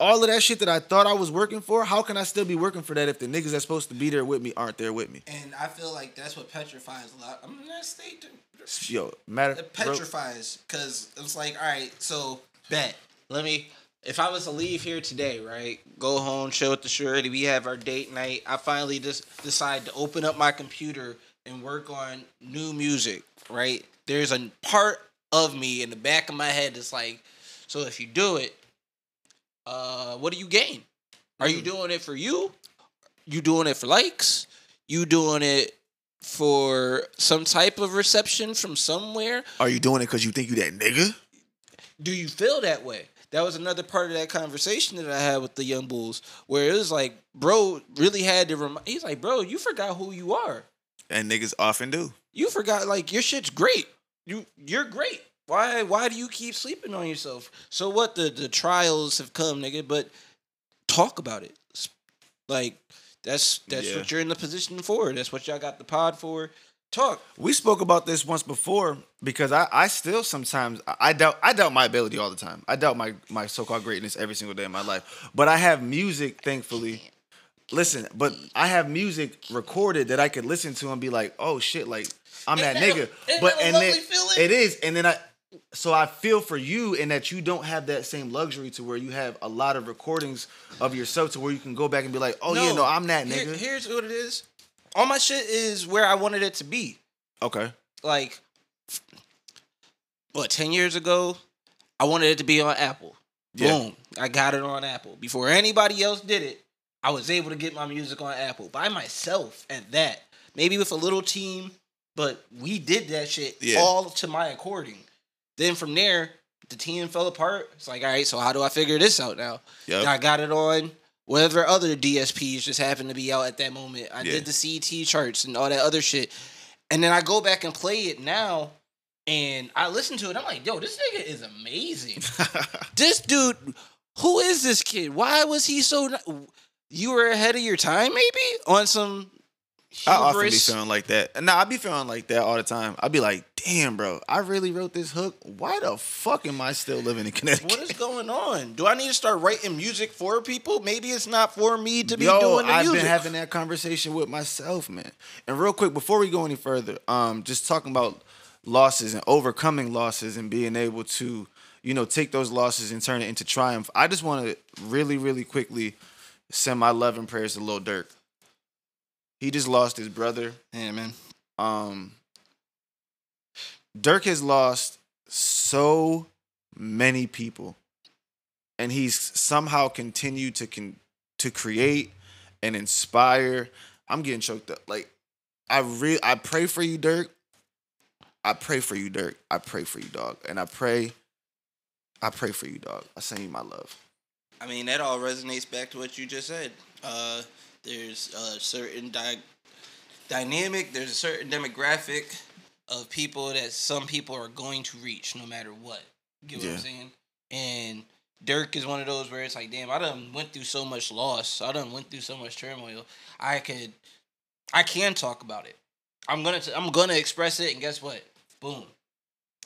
All of that shit that I thought I was working for, how can I still be working for that if the niggas that's supposed to be there with me aren't there with me? And I feel like that's what petrifies a lot. I'm not state. Yo, matter It petrifies because it's like, all right, so bet. Let me. If I was to leave here today, right, go home, chill with the surety, we have our date night. I finally just decide to open up my computer and work on new music, right? There's a part of me in the back of my head that's like, so if you do it, uh, what do you gain? Are you doing it for you? You doing it for likes? You doing it for some type of reception from somewhere? Are you doing it because you think you that nigga? do you feel that way? That was another part of that conversation that I had with the young bulls, where it was like, bro, really had to remind. He's like, bro, you forgot who you are. And niggas often do. You forgot like your shit's great. You you're great. Why why do you keep sleeping on yourself? So what? The the trials have come, nigga. But talk about it. Like that's that's Yeah. what you're in the position for. That's what y'all got the pod for. Talk. We spoke about this once before because I, I still sometimes I doubt I doubt my ability all the time. I doubt my my so called greatness every single day of my life. But I have music, thankfully. Listen, but I have music recorded that I could listen to and be like, oh shit, like I'm that that nigga. ain't But that and then feeling? it is, and then I so I feel for you in that you don't have that same luxury to where you have a lot of recordings of yourself to where you can go back and be like, oh yeah, no, I'm that Here- nigga. here's what it is. All my shit is where I wanted it to be. okay. like what 10 years ago i wanted it to be on apple Yeah. boom i got it on apple before anybody else did it i was able to get my music on apple by myself at that maybe with a little team but we did that shit Yeah. all to my according then from there the team fell apart it's like all right so how do i figure this out now Yep. i got it on whatever other dsps just happened to be out at that moment i Yeah. did the cet charts and all that other shit and then I go back and play it now, and I listen to it. I'm like, yo, this nigga is amazing. this dude, who is this kid? Why was he so? You were ahead of your time, maybe on some. I often be feeling like that. And nah, I be feeling like that all the time. I be like, damn, bro, I really wrote this hook. Why the fuck am I still living in Connecticut? What is going on? Do I need to start writing music for people? Maybe it's not for me to be Yo, doing the I've music. been having that conversation with myself, man. And real quick, before we go any further, um, just talking about losses and overcoming losses and being able to, you know, take those losses and turn it into triumph. I just want to really, really quickly send my love and prayers to Lil Durk. He just lost his brother. yeah, man. um Durk has lost so many people and he's somehow continued to con- to create and inspire. I'm getting choked up. Like I re- I pray for you Durk. I pray for you Durk. I pray for you dog. And I pray I pray for you dog. I send you my love. I mean, that all resonates back to what you just said. Uh, there's a certain di- dynamic, there's a certain demographic of people that some people are going to reach no matter what. You get what Yeah. I'm saying? And Durk is one of those where it's like, damn, I done went through so much loss. I done went through so much turmoil. I could, I can talk about it. I'm gonna, t- I'm gonna express it, and guess what? Boom,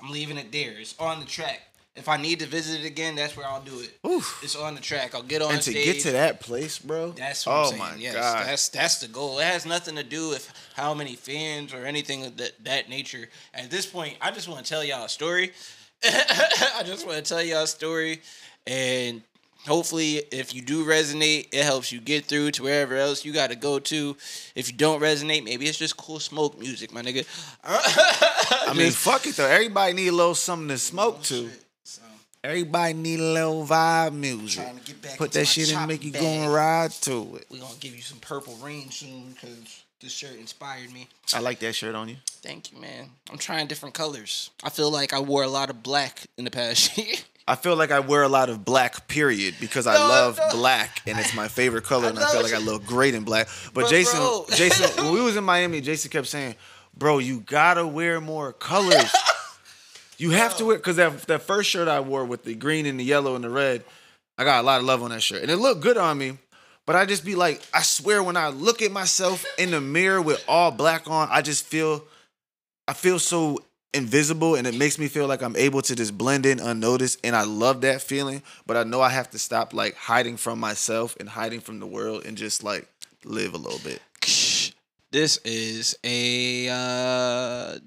I'm leaving it there. It's on the track. If I need to visit it again, that's where I'll do it. Oof. It's on the track. I'll get on and to stage. get to that place bro That's what oh I'm saying. my yes, god that's that's the goal. It has nothing to do with how many fans or anything of that that nature. At this point, I just want to tell y'all a story. I just want to tell y'all a story, and hopefully, if you do resonate, it helps you get through to wherever else you got to go to. If you don't resonate, maybe it's just cool smoke music, my nigga. I mean, fuck it though. Everybody need a little something to smoke oh, to. So, Everybody need a little vibe music. trying to get back Put that shit in and make you bag. go and ride to it. We're gonna give you some purple rain soon because this shirt inspired me. I like that shirt on you. Thank you, man. I'm trying different colors. I feel like I wore a lot of black in the past year. I feel like I wear a lot of black, period, because I love no. black and it's my favorite color, I and I feel like I look great in black. But But Jason. Jason, when we was in Miami, Jason kept saying, "Bro, you gotta wear more colors. You have to wear." Because that that first shirt I wore with the green and the yellow and the red, I got a lot of love on that shirt, and it looked good on me. But I just be like, I swear, when I look at myself in the mirror with all black on, I just feel, I feel so invisible and it makes me feel like I'm able to just blend in unnoticed and I love that feeling, but I know I have to stop like hiding from myself and hiding from the world and just like live a little bit. This is a uh,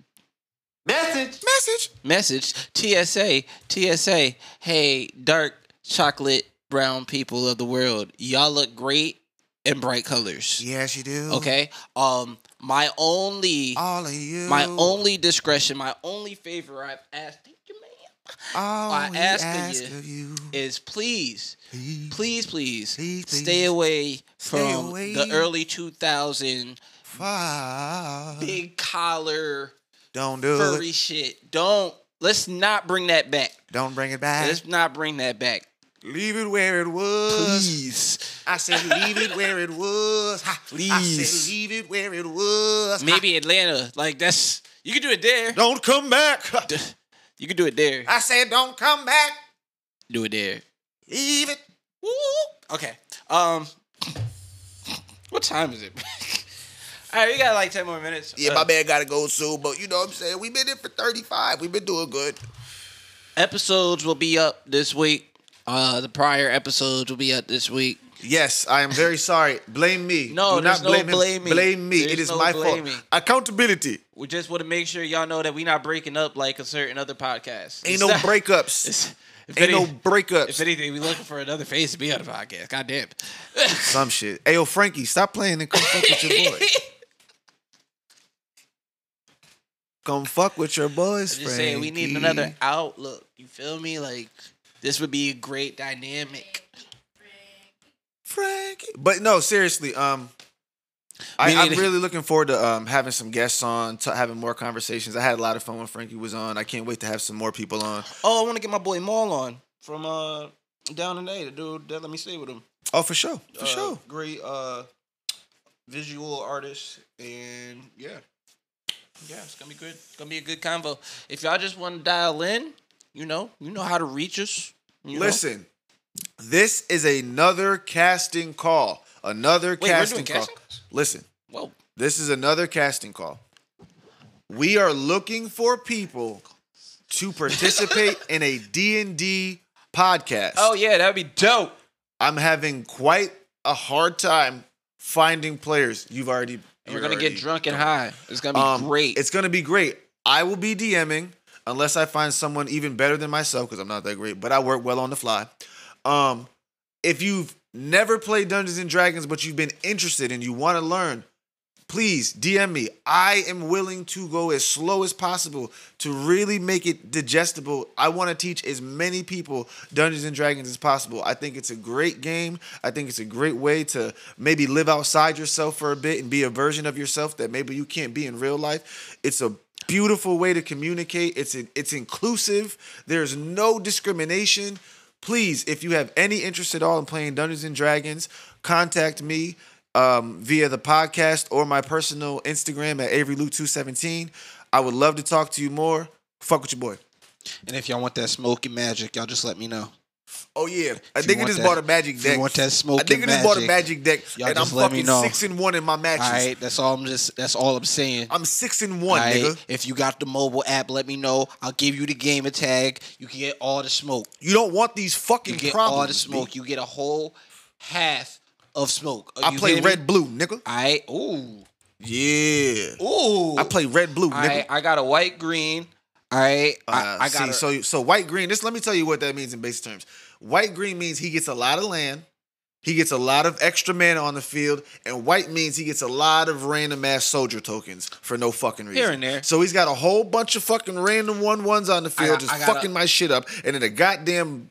Message. Message. message. TSA. TSA. Hey, dark chocolate brown people of the world, y'all look great in bright colors. Yes, you do. Okay. Um, my only, All of you. my only discretion, my only favor I've asked. Thank you, ma'am. All I we ask of you of you. Is please, Please. please, please, Please, stay away Stay from away. the early 2000 big collar Don't do furry it. shit. Don't. Let's not bring that back. Don't bring it back. Let's not bring that back. Leave it where it was. Please. I said leave it where it was. Ha. I said leave it where it was. Ha. Maybe Atlanta. Like that's you can do it there. Don't come back. You can do it there. I said don't come back. Do it there. Leave it. Woo. Okay. Um. What time is it? All right, we got like ten more minutes. Yeah, Uh, my man gotta go soon, but you know what I'm saying? We've been in for 35. We've been doing good. episodes will be up this week. Uh, the prior episodes will be up this week. Yes, I am very sorry. Blame me. No, Do there's not no blame him. blaming. Blame me. There's it is no my blaming. fault. Accountability. We just want to make sure y'all know that we're not breaking up like a certain other podcast. Ain't It's no not- breakups. if Ain't any- no breakups. If anything, we looking for another face to be on the podcast. God damn. Some shit. Hey, yo, Frankie, stop playing and come fuck with your boy. Come fuck with your boys, I'm just saying we need another outlook. You feel me? Like this would be a great dynamic. Frankie. But no, seriously, um, I, I'm really looking forward to um having some guests on, to having more conversations. I had a lot of fun when Frankie was on. I can't wait to have some more people on. Oh, I want to get my boy Maul on from uh down in A. The dude that let me stay with him. Oh, for sure, for Uh, sure. Great uh visual artist and yeah. Yeah, it's gonna be good. It's gonna be a good convo. If y'all just want to dial in, you know, you know how to reach us. you know. Listen, this is another casting call. Another Wait, casting call. casting? Listen, Whoa. this is another casting call. We are looking for people to participate in a D&D podcast. Oh yeah, that'd be dope. I'm having quite a hard time finding players. You've already And we're gonna get drunk and high. It's gonna be Um, great. It's gonna be great. I will be DMing unless I find someone even better than myself because I'm not that great, but I work well on the fly. Um, if you've never played Dungeons and Dragons but you've been interested and you want to learn, please DM me. I am willing to go as slow as possible to really make it digestible. I want to teach as many people Dungeons and Dragons as possible. I think it's a great game. I think it's a great way to maybe live outside yourself for a bit and be a version of yourself that maybe you can't be in real life. It's a beautiful way to communicate. It's it's inclusive. There's no discrimination. Please, if you have any interest at all in playing Dungeons and Dragons, contact me um, via the podcast or my personal Instagram at Avery Luke 217. I would love to talk to you more. Fuck with your boy. and if y'all want that smoky magic, y'all just let me know. Oh yeah, I think I just that- bought a magic deck. you want that I I just bought a magic, deck, y'all and I'm just let me fucking know. six and one in my matches. All right, that's all. I'm just. That's all I'm saying. I'm six and one, All right? nigga. If you got the mobile app, let me know. I'll give you the gamer tag. You can get all the smoke. You don't want these fucking You get problems. all the smoke. You get a whole half of smoke. I play hear me? red blue, nigga. I ooh Yeah. ooh. I play red blue, I nigga. I got a white green. All right. Uh, I, I see, got a, so so white green. This let me tell you what that means in basic terms. White green means he gets a lot of land, he gets a lot of extra mana on the field, and white means he gets a lot of random ass soldier tokens for no fucking reason. Here and there. So he's got a whole bunch of fucking random one ones on the field, got- just fucking a- my shit up, and then a goddamn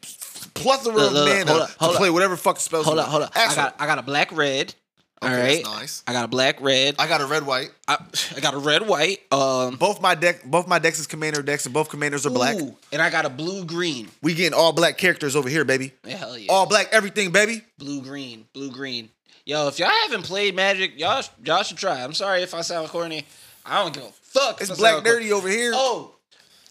plethora Look, of look, mana hold up, to hold play whatever fucking spells. hold up, hold up. I got. I got a black red. All Okay, right. that's nice. I got a black red. I got a red white. I, I got a red white. Um. Both my deck, both my decks is commander decks, and both commanders are black. ooh, and I got a blue green. We getting all black characters over here, baby. Hell yeah. All black everything, baby. blue green, blue green. Yo, if y'all haven't played Magic, y'all y'all should try. I'm sorry if I sound corny. I don't give a fuck. It's black dirty over here. Oh,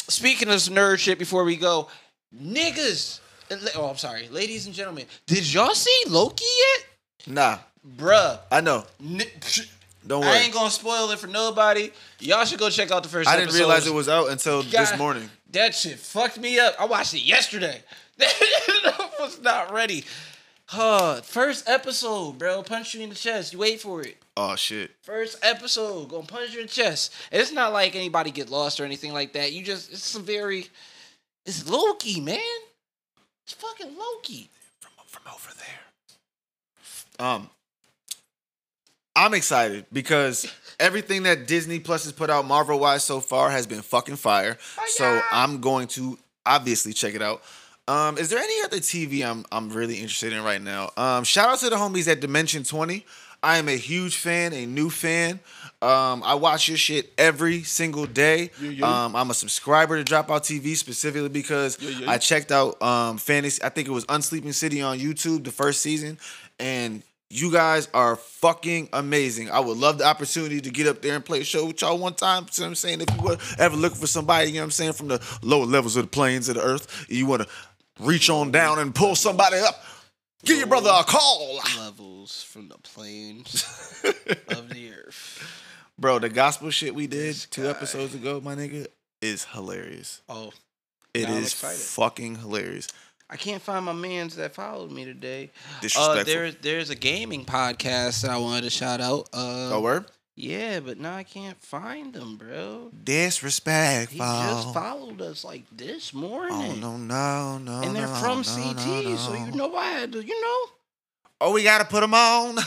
speaking of nerd shit, before we go, niggas. Uh, oh, I'm sorry, ladies and gentlemen. Did y'all see Loki yet, Nah, bruh? I know. Ni- Don't worry. I ain't gonna spoil it for nobody. Y'all should go check out the first. I didn't episode. realize it was out until this morning. That shit fucked me up. I watched it yesterday. I was not ready. Huh, first episode, bro. Punch you in the chest. You wait for it. Oh shit. First episode, gonna punch you in the chest. And it's not like anybody get lost or anything like that. You just it's some very it's Loki, man. It's fucking Loki. From from over there. Um I'm excited because everything that Disney Plus has put out Marvel wise so far has been fucking fire. So I'm going to obviously check it out. Um, is there any other TV I'm I'm really interested in right now? Um, shout out to the homies at Dimension 20. I am a huge fan, a new fan. Um, I watch your shit every single day. Um, I'm a subscriber to Dropout TV specifically because I checked out um, fantasy. I think it was Unsleeping City on YouTube, the first season, and you guys are fucking amazing. I would love the opportunity to get up there and play a show with y'all one time. You know what I'm saying? If you were ever looking for somebody, you know what I'm saying, from the lower levels of the planes of the earth, you want to reach on down and pull somebody up, give your brother a call. Levels from the plains of the earth. Bro, the gospel shit we did two episodes ago, my nigga, is hilarious. Oh, It is excited. fucking hilarious. I can't find my mans that followed me today. Disrespectful. Uh, there, there's a gaming podcast that I wanted to shout out. Uh, oh, word? Yeah, but now I can't find them, bro. Disrespectful. He just followed us like this morning. Oh, no, no, no. And they're no, from no, CT, no, so you know I had to, you know. Oh, we gotta put them on.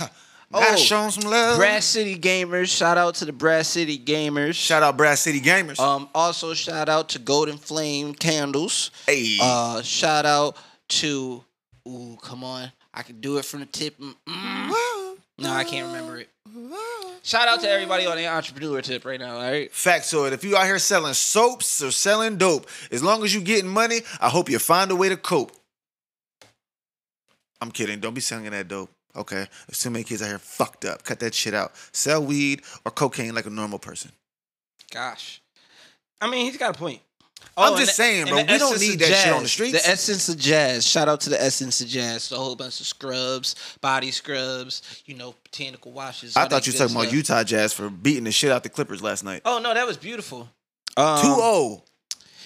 Gotta Oh, show 'em some love. Brass City Gamers, shout out to the Brass City Gamers. Shout out Brass City Gamers. Um, also shout out to Golden Flame Candles. hey. Uh, shout out to, ooh, come on, I can do it from the tip. Mm, mm. No, I can't remember it. Shout out to everybody on the entrepreneur tip right now. All right. Factoid. If you out here selling soaps or selling dope, as long as you getting money, I hope you find a way to cope. I'm kidding. Don't be selling that dope. Okay. There's too many kids out here fucked up. Cut that shit out. Sell weed or cocaine like a normal person. Gosh, I mean, he's got a point. I'm just saying, bro, we don't need that shit on the Jazz. streets. The essence of jazz. Shout out to the essence of jazz. A whole bunch of scrubs, body scrubs, you know, botanical washes. I thought you were talking about. Utah Jazz for beating the shit out the Clippers last night. Oh no, that was beautiful. Um, 2 0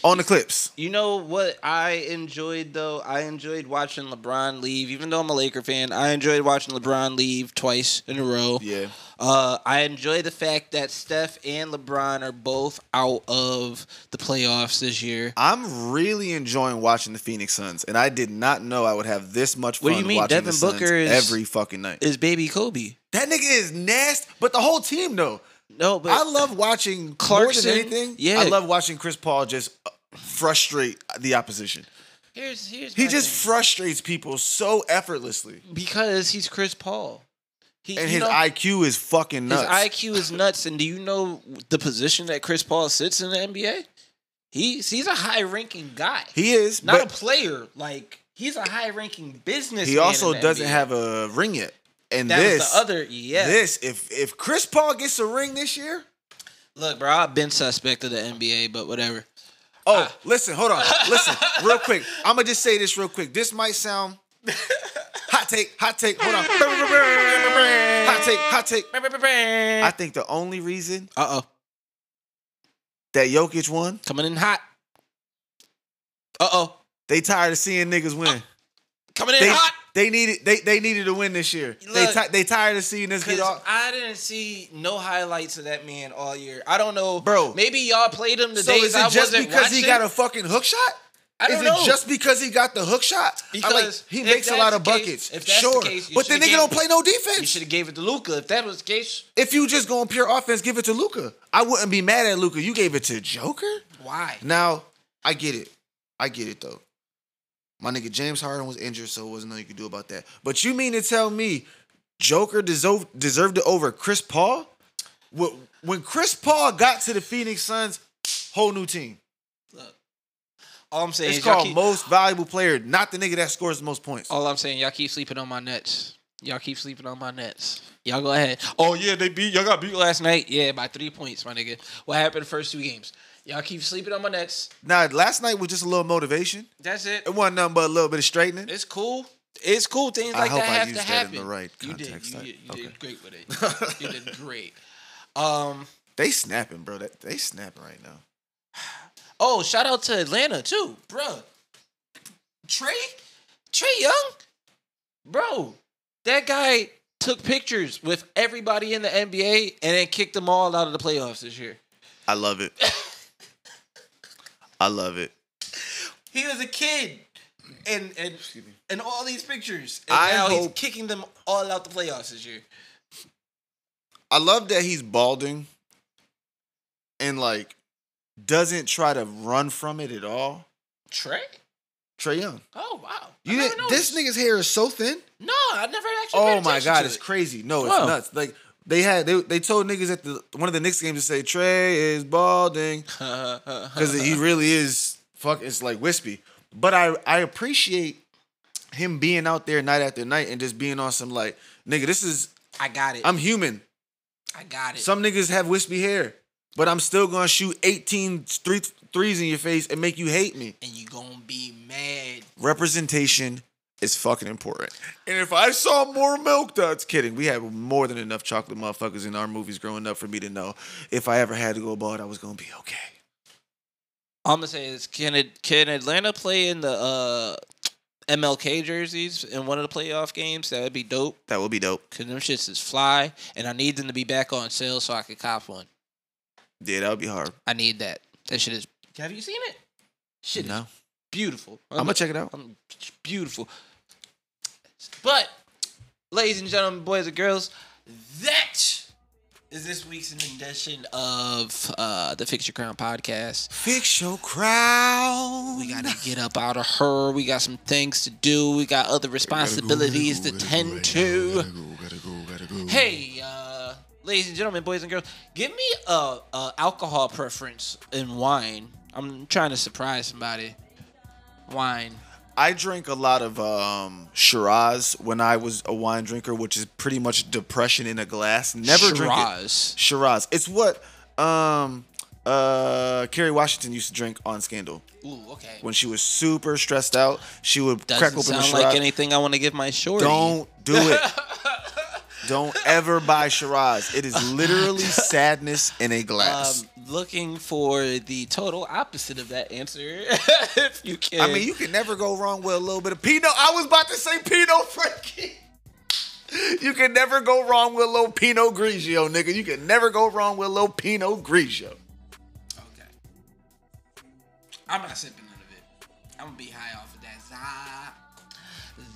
on the Clips. You know what I enjoyed though? I enjoyed watching LeBron leave. Even though I'm a Laker fan, I enjoyed watching LeBron leave twice in a row. Yeah. Uh, I enjoy the fact that Steph and LeBron are both out of the playoffs this year. I'm really enjoying watching the Phoenix Suns, and I did not know I would have this much What fun do you mean? watching Devin the Suns is- every fucking night. Is baby Kobe? That nigga is nasty, but the whole team though. No, but I love watching Clarkson, more than anything. yeah. I love watching Chris Paul just uh, frustrate the opposition. here's here's He just thing. frustrates people so effortlessly, because he's Chris Paul. He, and his know, IQ is fucking nuts. his. IQ is nuts. And do you know the position that Chris Paul sits in the NBA? He's he's a high ranking guy. he is, not but a player. Like he's a high ranking business. he also doesn't have a ring yet. And that this, was the other. Yeah. this, if if Chris Paul gets a ring this year, Look, bro, I've been suspect of the NBA, but whatever. Oh, Ah. listen, hold on. Listen, real quick. I'm gonna just say this real quick. This might sound hot take, hot take. Hold on. Hot take, hot take. I Uh think the only reason uh oh, that Jokic won, coming in hot. Uh oh, they tired of seeing niggas win. coming in They, hot. They needed they, they needed to win this year. they Look. ti- they tired of seeing this get off. I didn't see no highlights of that man all year. I don't know, Bro. Maybe y'all played him the So days is I it just wasn't because watching. he got a fucking hook shot? I don't is know. it just because he got the hook shot? I like, Because he makes a lot of case- buckets. if that's the sure, case, but the nigga don't play no defense. you should have gave it to Luka. If that was the case, If you just go on pure offense, give it to Luka. I wouldn't be mad at Luka. You gave it to Joker. why? Now, I get it. I get it though. My nigga James Harden was injured, so it wasn't nothing you could do about that. But you mean to tell me Joker deserved deserved it over Chris Paul? When Chris Paul got to the Phoenix Suns, whole new team. Look, all I'm saying It's is called keep, most valuable player, not the nigga that scores the most points. all I'm saying, y'all keep sleeping on my Nets. Y'all keep sleeping on my Nets. Y'all go ahead. Oh yeah, they beat. Y'all got beat last night. Yeah, by three points, my nigga. What happened the first two games? Y'all keep sleeping on my Nets. Now, last night was just a little motivation. That's it. It wasn't nothing but a little bit of straightening. It's cool. it's cool. Things I like hope that I have used to that in happen. the right you did. context. You, did, you okay. did great with it. you did great. Um. They snapping, bro. That they snapping right now. Oh, shout out to Atlanta too, bro. Trae, Trae Young, bro. That guy took pictures with everybody in the NBA and then kicked them all out of the playoffs this year. I love it. I love it. He was a kid, and and and all these pictures, and I now he's kicking them all out the playoffs this year. I love that he's balding and like doesn't try to run from it at all. Trae? Trae Young. Oh wow! You I never didn't, this nigga's hair is so thin. No, I never actually. paid Oh my god, to it's it. crazy. No, it's Wow. nuts. Like they had they, they told niggas at the one of the Knicks games to say Trae is balding because he really is fuck. It's like wispy. But I I appreciate him being out there night after night and just being on some like nigga. This is I got it. I'm human. I got it. Some niggas have wispy hair, but I'm still gonna shoot 18 three, threes in your face and make you hate me. and you gonna be mad. Representation is fucking important. And if I saw more milk duds, kidding. We had more than enough chocolate motherfuckers in our movies growing up for me to know if I ever had to go bald, I was gonna be okay. I'm gonna say this: Can it, can Atlanta play in the uh, MLK jerseys in one of the playoff games? That would be dope. That would be dope. Cause them shits is fly, and I need them to be back on sale so I can cop one. Yeah, that would be hard. I need that. That shit is. Have you seen it? Shit No. is beautiful. I'm gonna check it out. I'm beautiful. But, ladies and gentlemen, boys and girls, that is this week's edition of uh, the Fix Your Crown podcast. Fix your crown. We gotta get up out of her. We got some things to do. We got other responsibilities to tend to. Hey, uh, ladies and gentlemen, boys and girls, give me a, a alcohol preference in wine. I'm trying to surprise somebody. Wine. I drink a lot of um, Shiraz when I was a wine drinker, which is pretty much depression in a glass. Never drink it. Shiraz. Shiraz. It's what um uh Kerry Washington used to drink on Scandal. Ooh, okay. When she was super stressed out, she would Doesn't crack open sound a Shiraz. like anything I want to give my shorty. Don't do it. Don't ever buy Shiraz. It is literally sadness in a glass. Um, looking for the total opposite of that answer, if you can. I mean, you can never go wrong with a little bit of Pinot. I was about to say Pinot Frankie. You can never go wrong with a little Pinot Grigio, nigga. You can never go wrong with a little Pinot Grigio. Okay. I'm not sipping none of it. I'm gonna be high off of that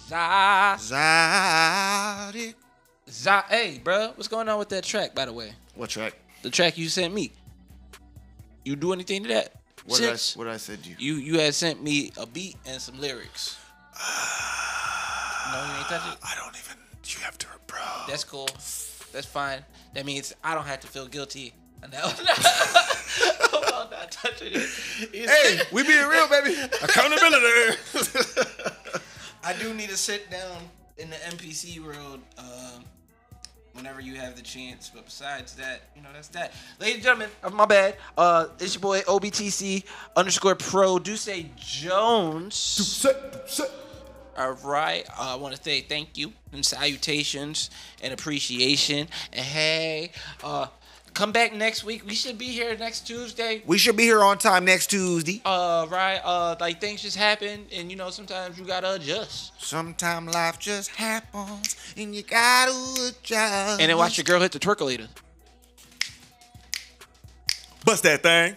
za za Zodic. za. Hey, bro, what's going on with that track? By the way, What track? the track you sent me. You do anything to that? What did, I, what did I say to you? you you had sent me a beat and some lyrics. No, you ain't touch it. I don't even. You have to, bro. That's cool. That's fine. That means I don't have to feel guilty. one. about not touching it. Hey, we being real, baby. Accountability. I do need to sit down in the NPC world um, whenever you have the chance. But besides that, you know, that's that. Ladies and gentlemen, uh, my bad. Uh, it's your boy OBTC underscore pro Duce Jones. All right. Uh, I want to say thank you and salutations and appreciation. And hey, uh, come back next week. We should be here next Tuesday. we should be here on time next Tuesday. Uh, right. Uh, like things just happen, and you know sometimes you gotta adjust. Sometime life just happens, and you gotta adjust. And then watch your girl hit the twerkulator. bust that thing.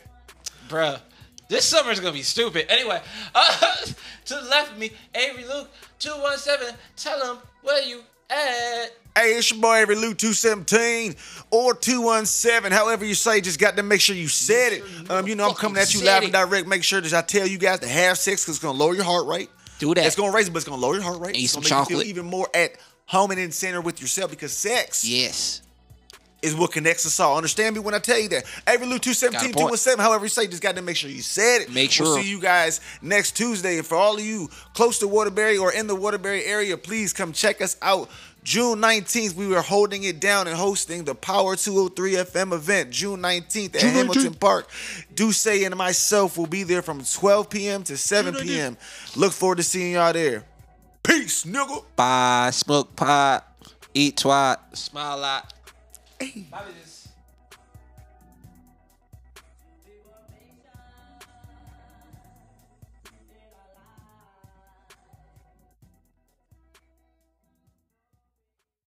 Bruh, this summer's gonna be stupid. Anyway, uh, to the left of me, Avery Luke, 217, tell him where you at. Hey, it's your boy Every Lou 217 or 217, however you say, just got to make sure you said it. Um, you know, I'm coming at you live and direct. Make sure that I tell you guys to have sex because it's going to lower your heart rate. Do that. It's going to raise it, but it's going to lower your heart rate. Eat it's some gonna make you chocolate. feel even more at home and in center with yourself because sex Yes. Is what connects us all. Understand me when I tell you that. Avery Lou 217, Got a point. 217, however you say, just got to make sure you said it. Make sure. We'll see you guys next Tuesday. And for all of you close to Waterbury or in the Waterbury area, please come check us out. June 19th, we were holding it down and hosting the Power 203 FM event. June 19th at Hamilton Park. Duce and myself will be there from 12 p.m. to 7 p.m. Look forward to seeing y'all there. Peace, nigga. Bye. Smoke pot. Eat twat. Smile a lot. Just